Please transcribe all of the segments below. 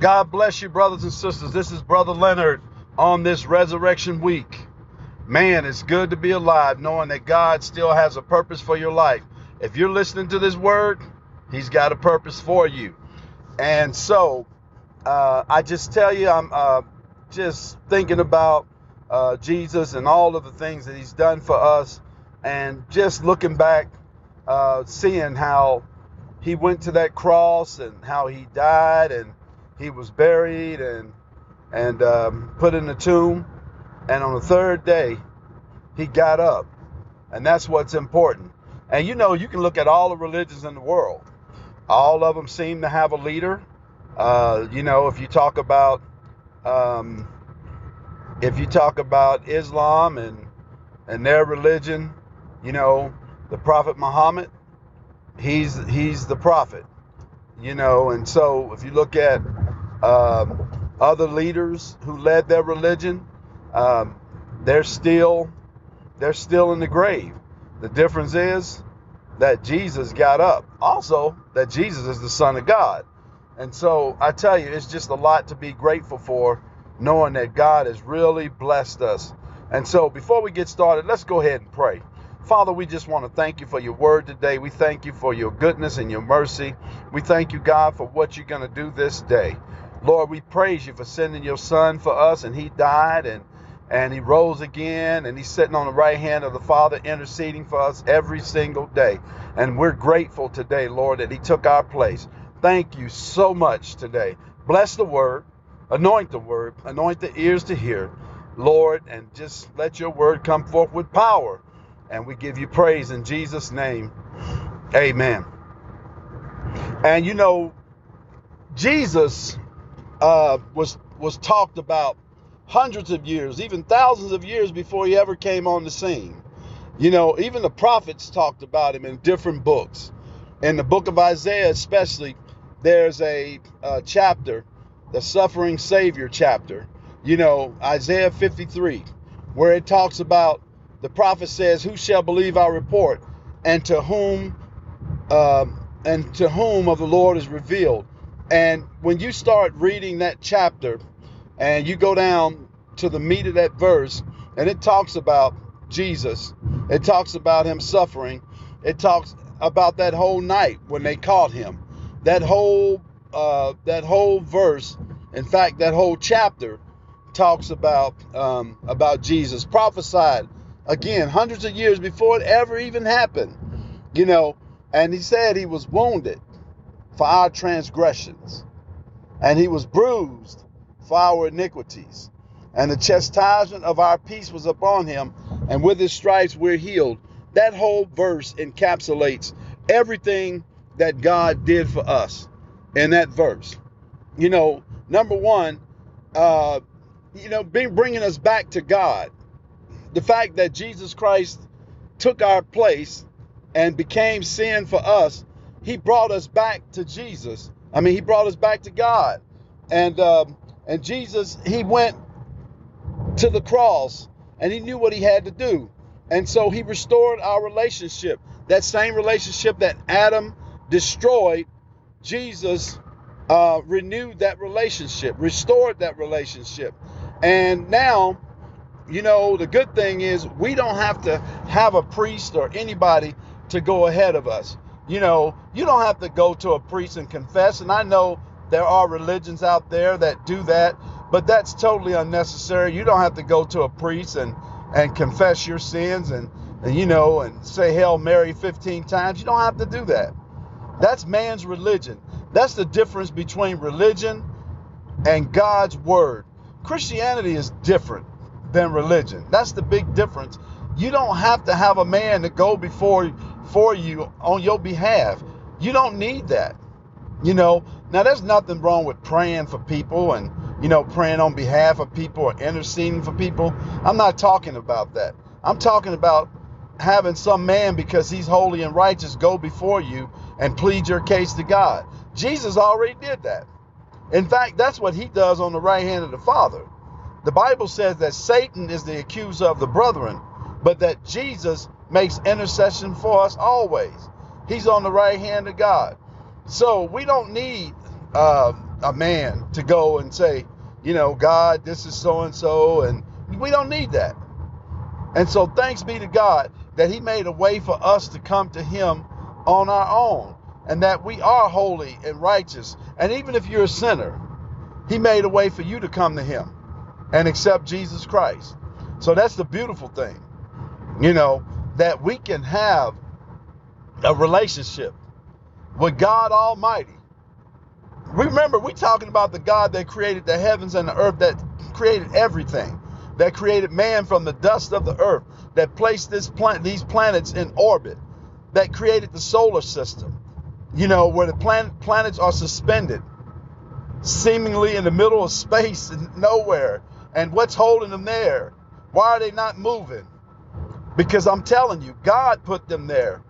God bless you, brothers and sisters. This is Brother Leonard on this resurrection week. Man, it's good to be alive knowing that God still has a purpose for your life. If you're listening to this word, He's got a purpose for you. And so, uh, I just tell you, I'm uh, just thinking about uh, Jesus and all of the things that He's done for us, and just looking back, uh, seeing how He went to that cross and how He died and he was buried and and um, put in the tomb, and on the third day, he got up, and that's what's important. And you know, you can look at all the religions in the world; all of them seem to have a leader. Uh, you know, if you talk about um, if you talk about Islam and and their religion, you know, the Prophet Muhammad, he's he's the prophet. You know, and so if you look at um, other leaders who led their religion, um, they're still they're still in the grave. The difference is that Jesus got up. Also, that Jesus is the Son of God. And so I tell you, it's just a lot to be grateful for, knowing that God has really blessed us. And so before we get started, let's go ahead and pray. Father, we just want to thank you for your word today. We thank you for your goodness and your mercy. We thank you, God, for what you're going to do this day. Lord, we praise you for sending your son for us, and he died and and he rose again, and he's sitting on the right hand of the Father, interceding for us every single day. And we're grateful today, Lord, that he took our place. Thank you so much today. Bless the word, anoint the word, anoint the ears to hear, Lord, and just let your word come forth with power. And we give you praise in Jesus' name. Amen. And you know, Jesus uh, was was talked about hundreds of years, even thousands of years before he ever came on the scene. You know, even the prophets talked about him in different books. In the book of Isaiah, especially, there's a, a chapter, the suffering Savior chapter. You know, Isaiah 53, where it talks about the prophet says, "Who shall believe our report, and to whom, uh, and to whom of the Lord is revealed." And when you start reading that chapter and you go down to the meat of that verse, and it talks about Jesus, it talks about him suffering, it talks about that whole night when they caught him. That whole uh, that whole verse, in fact, that whole chapter talks about um, about Jesus prophesied again hundreds of years before it ever even happened. You know, and he said he was wounded for our transgressions, and he was bruised for our iniquities. And the chastisement of our peace was upon him, and with his stripes we're healed. That whole verse encapsulates everything that God did for us in that verse. You know, number one, uh, you know, being, bringing us back to God. The fact that Jesus Christ took our place and became sin for us he brought us back to Jesus. I mean, he brought us back to God. And um, and Jesus, he went to the cross and he knew what he had to do. And so he restored our relationship. That same relationship that Adam destroyed, Jesus uh, renewed that relationship, restored that relationship. And now, you know, the good thing is we don't have to have a priest or anybody to go ahead of us. You know, you don't have to go to a priest and confess. And I know there are religions out there that do that, but that's totally unnecessary. You don't have to go to a priest and and confess your sins and, and you know and say Hail Mary 15 times. You don't have to do that. That's man's religion. That's the difference between religion and God's word. Christianity is different than religion. That's the big difference. You don't have to have a man to go before for you on your behalf. You don't need that. You know, now there's nothing wrong with praying for people and, you know, praying on behalf of people or interceding for people. I'm not talking about that. I'm talking about having some man because he's holy and righteous go before you and plead your case to God. Jesus already did that. In fact, that's what he does on the right hand of the Father. The Bible says that Satan is the accuser of the brethren, but that Jesus makes intercession for us always. He's on the right hand of God. So we don't need uh, a man to go and say, you know, God, this is so and so, and we don't need that. And so thanks be to God that He made a way for us to come to Him on our own, and that we are holy and righteous. And even if you're a sinner, He made a way for you to come to Him and accept Jesus Christ. So that's the beautiful thing, you know, that we can have a relationship with God Almighty. Remember, we're talking about the God that created the heavens and the earth, that created everything, that created man from the dust of the earth, that placed this planet, these planets in orbit, that created the solar system, you know, where the planet, planets are suspended, seemingly in the middle of space and nowhere. And what's holding them there? Why are they not moving? Because I'm telling you, God put them there.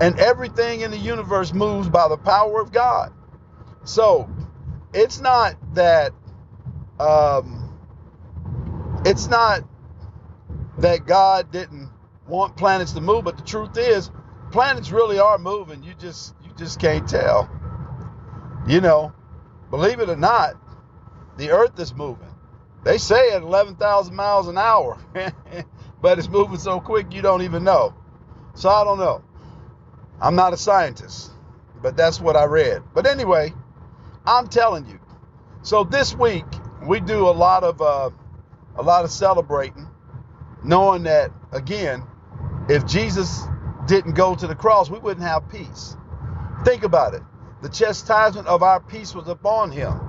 And everything in the universe moves by the power of God. So it's not that um, it's not that God didn't want planets to move, but the truth is, planets really are moving. You just you just can't tell. You know, believe it or not, the Earth is moving. They say at 11,000 miles an hour, but it's moving so quick you don't even know. So I don't know. I'm not a scientist, but that's what I read. But anyway, I'm telling you. So this week we do a lot of uh, a lot of celebrating, knowing that again, if Jesus didn't go to the cross, we wouldn't have peace. Think about it. The chastisement of our peace was upon him.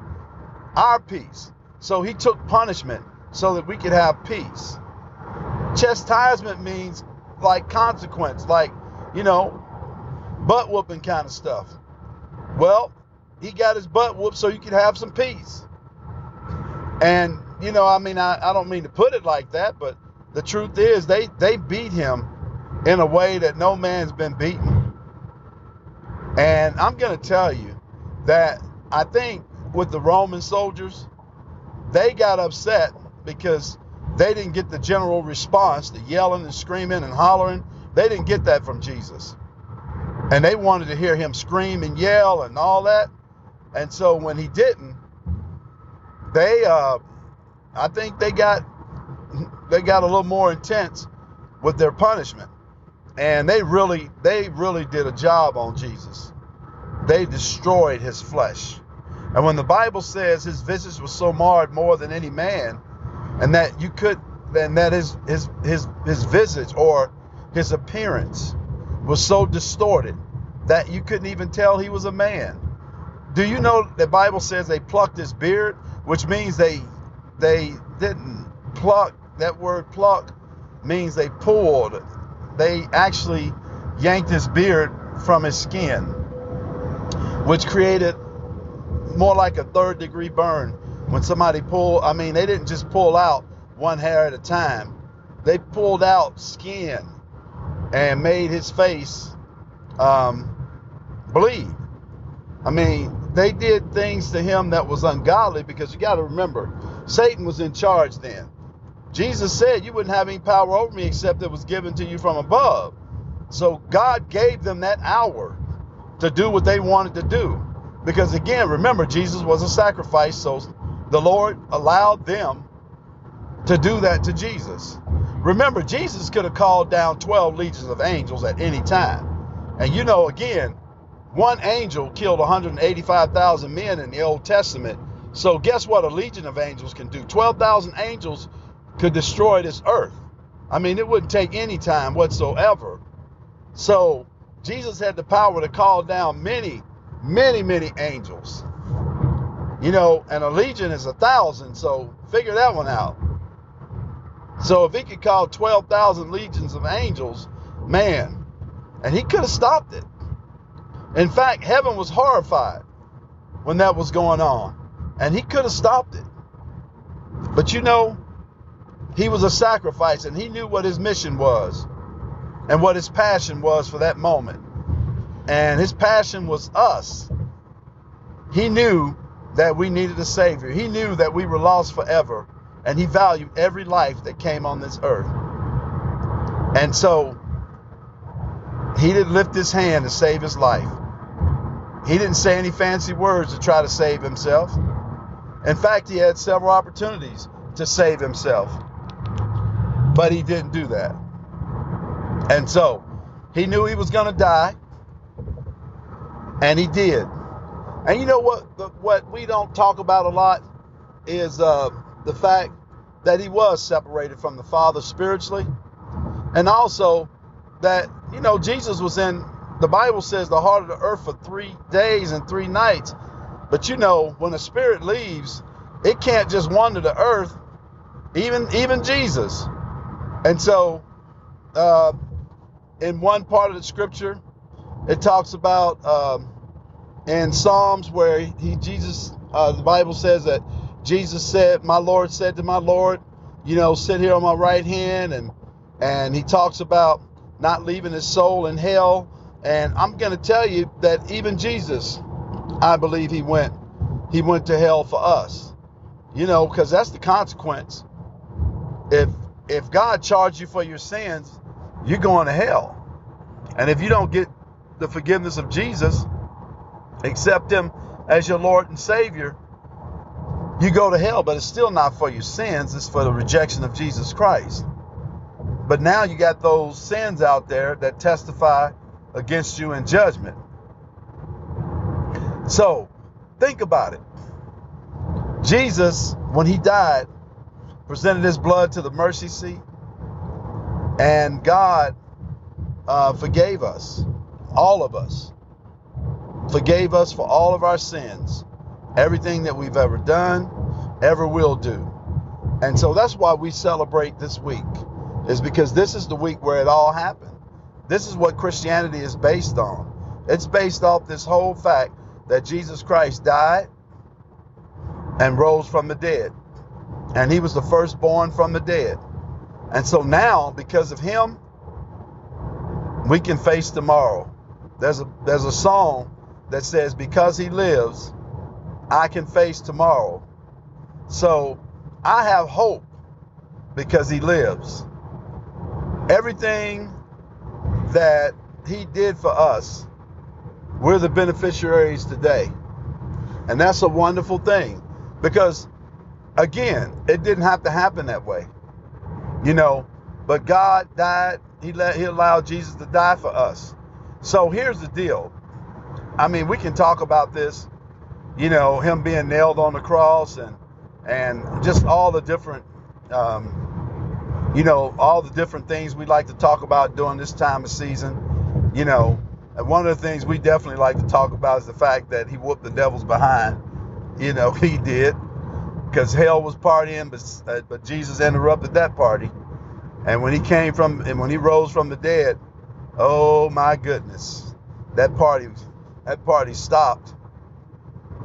Our peace. So he took punishment so that we could have peace. Chastisement means like consequence, like, you know, butt whooping kind of stuff. Well, he got his butt whooped so you could have some peace. And, you know, I mean, I, I don't mean to put it like that, but the truth is they, they beat him in a way that no man's been beaten. And I'm going to tell you that I think with the Roman soldiers, they got upset because they didn't get the general response, the yelling and screaming and hollering. They didn't get that from Jesus and they wanted to hear him scream and yell and all that. And so when he didn't, they, uh, I think they got they got a little more intense with their punishment, and they really they really did a job on Jesus. They destroyed his flesh, and when the Bible says his visage was so marred more than any man, and that you could, and that his his his his visage or his appearance was so distorted that you couldn't even tell he was a man. Do you know the Bible says they plucked his beard, which means they they didn't pluck. That word pluck means they pulled. They actually yanked his beard from his skin, which created more like a third degree burn. When somebody pulled, I mean, they didn't just pull out one hair at a time. They pulled out skin and made his face um, bleed. I mean, they did things to him that was ungodly because you got to remember, Satan was in charge then. Jesus said you wouldn't have any power over me except it was given to you from above. So God gave them that hour to do what they wanted to do. Because again, remember, Jesus was a sacrifice, so the Lord allowed them to do that to Jesus. Remember, Jesus could have called down 12 legions of angels at any time. And you know, again, one angel killed 185,000 men in the Old Testament. So guess what a legion of angels can do? 12,000 angels could destroy this earth. I mean, it wouldn't take any time whatsoever. So Jesus had the power to call down many, many, many angels. You know, and a legion is a thousand, so figure that one out. So if he could call 12,000 legions of angels, man, and he could have stopped it. In fact, heaven was horrified when that was going on. And he could have stopped it. But you know, he was a sacrifice and he knew what his mission was and what his passion was for that moment. And his passion was us. He knew that we needed a Savior. He knew that we were lost forever. And he valued every life that came on this earth. And so he didn't lift his hand to save his life. He didn't say any fancy words to try to save himself. In fact, he had several opportunities to save himself. But he didn't do that. And so, he knew he was going to die. And he did. And you know what? The, what we don't talk about a lot is uh, the fact that he was separated from the Father spiritually, and also that you know Jesus was in. The Bible says the heart of the earth for three days and three nights. But you know, when a spirit leaves, it can't just wander the earth. Even even Jesus. And so, uh, in one part of the scripture, it talks about um, in Psalms where he Jesus, uh, the Bible says that Jesus said, "My Lord said to my Lord, you know, sit here on my right hand," and and he talks about not leaving his soul in hell. And I'm going to tell you that even Jesus, I believe he went he went to hell for us. You know, because that's the consequence. If if God charged you for your sins, you're going to hell. And if you don't get the forgiveness of Jesus, accept him as your Lord and Savior, you go to hell, but it's still not for your sins, it's for the rejection of Jesus Christ. But now you got those sins out there that testify against you in judgment. So, think about it. Jesus, when he died, presented his blood to the mercy seat, and God uh, forgave us, all of us, forgave us for all of our sins, everything that we've ever done, ever will do. And so that's why we celebrate this week, is because this is the week where it all happened. This is what Christianity is based on. It's based off this whole fact that Jesus Christ died and rose from the dead. And he was the firstborn from the dead. And so now, because of him, we can face tomorrow. There's a there's a song that says, Because he lives, I can face tomorrow. So I have hope because he lives. Everything that he did for us, we're the beneficiaries today. And that's a wonderful thing because, again, it didn't have to happen that way. You know, but God died, he, let, he allowed Jesus to die for us. So here's the deal I mean, we can talk about this, you know, him being nailed on the cross and and just all the different, um, you know, all the different things we like to talk about during this time of season, you know. And one of the things we definitely like to talk about is the fact that he whooped the devil's behind. You know, he did, because hell was partying, but uh, but Jesus interrupted that party. And when he came from and when he rose from the dead, oh my goodness, that party that party stopped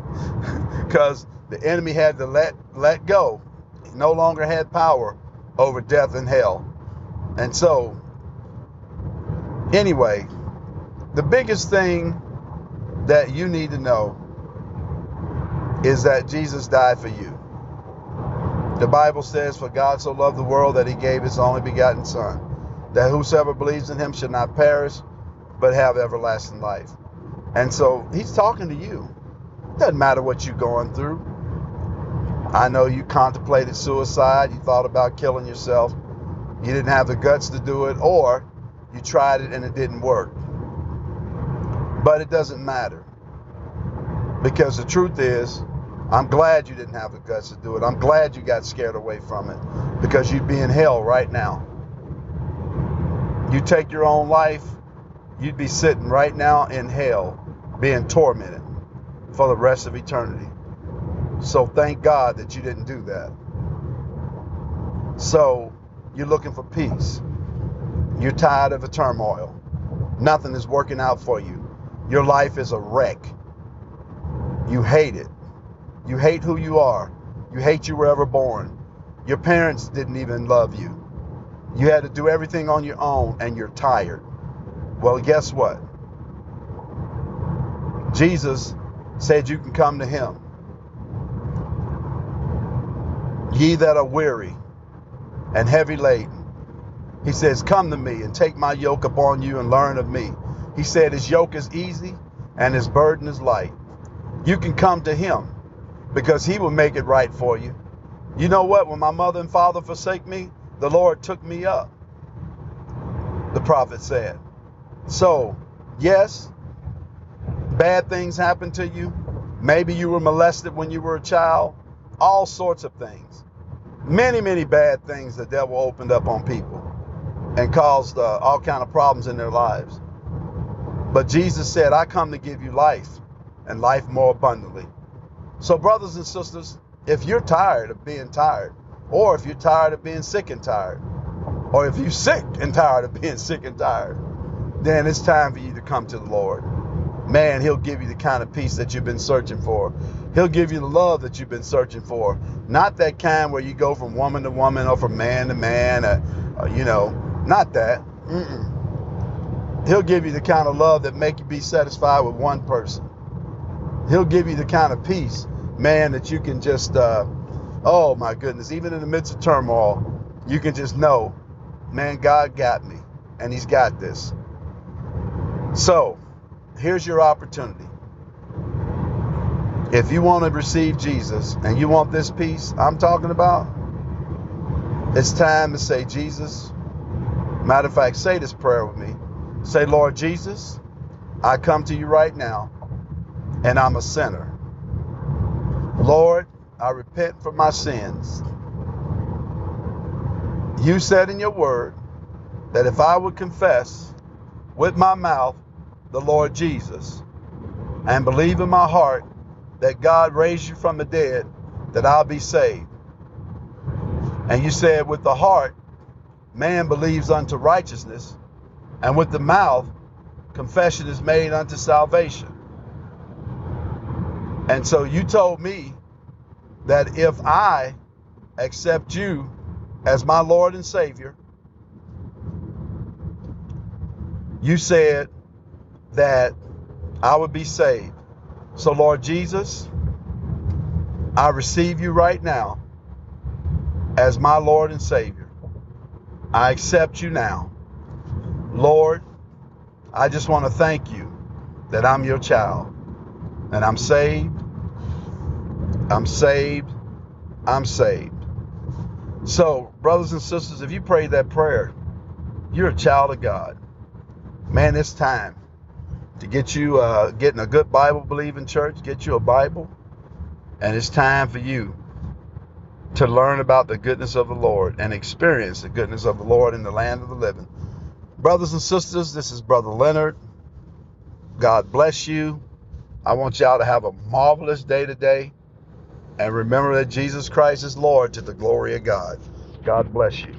because the enemy had to let let go. He no longer had power over death and hell. And so, anyway, the biggest thing that you need to know is that Jesus died for you. The Bible says, For God so loved the world that he gave his only begotten Son, that whosoever believes in him should not perish, but have everlasting life. And so he's talking to you. Doesn't matter what you're going through. I know you contemplated suicide, you thought about killing yourself, you didn't have the guts to do it, or you tried it and it didn't work. But it doesn't matter. Because the truth is, I'm glad you didn't have the guts to do it. I'm glad you got scared away from it because you'd be in hell right now. You take your own life, you'd be sitting right now in hell being tormented for the rest of eternity. So thank God that you didn't do that. So you're looking for peace. You're tired of the turmoil. Nothing is working out for you. Your life is a wreck. You hate it. You hate who you are. You hate you were ever born. Your parents didn't even love you. You had to do everything on your own and you're tired. Well, guess what? Jesus said you can come to him. Ye that are weary and heavy laden. He says, Come to me and take my yoke upon you and learn of me. He said, His yoke is easy and his burden is light. You can come to him because he will make it right for you. You know what? When my mother and father forsake me, the Lord took me up. The prophet said. So, yes, bad things happen to you. Maybe you were molested when you were a child. All sorts of things. Many, many bad things the devil opened up on people and caused uh, all kind of problems in their lives. But Jesus said, I come to give you life and life more abundantly. So, brothers and sisters, if you're tired of being tired, or if you're tired of being sick and tired, or if you're sick and tired of being sick and tired, then it's time for you to come to the Lord. Man, He'll give you the kind of peace that you've been searching for. He'll give you the love that you've been searching for. Not that kind where you go from woman to woman or from man to man, or, or you know, not that. Mm-mm. He'll give you the kind of love that make you be satisfied with one person. He'll give you the kind of peace, man, that you can just, uh, oh my goodness, even in the midst of turmoil, you can just know, man, God got me, and He's got this. So, here's your opportunity. If you want to receive Jesus and you want this peace I'm talking about, it's time to say, Jesus, Matter of fact, say this prayer with me. Say, Lord Jesus, I come to you right now, and I'm a sinner. Lord, I repent for my sins. You said in your word that if I would confess with my mouth the Lord Jesus and believe in my heart that God raised you from the dead, that I'll be saved. And you said with the heart man believes unto righteousness, and with the mouth confession is made unto salvation. And so you told me that if I accept you as my Lord and Savior, you said that I would be saved. So, Lord Jesus, I receive you right now as my Lord and Savior. I accept you now. Lord, I just want to thank you that I'm your child and I'm saved. I'm saved. I'm saved. So, brothers and sisters, if you prayed that prayer, you're a child of God. Man, it's time to get you uh, getting a good Bible believing church, get you a Bible, and it's time for you to learn about the goodness of the Lord and experience the goodness of the Lord in the land of the living. Brothers and sisters, this is Brother Leonard. God bless you. I want y'all to have a marvelous day today. And remember that Jesus Christ is Lord to the glory of God. God bless you.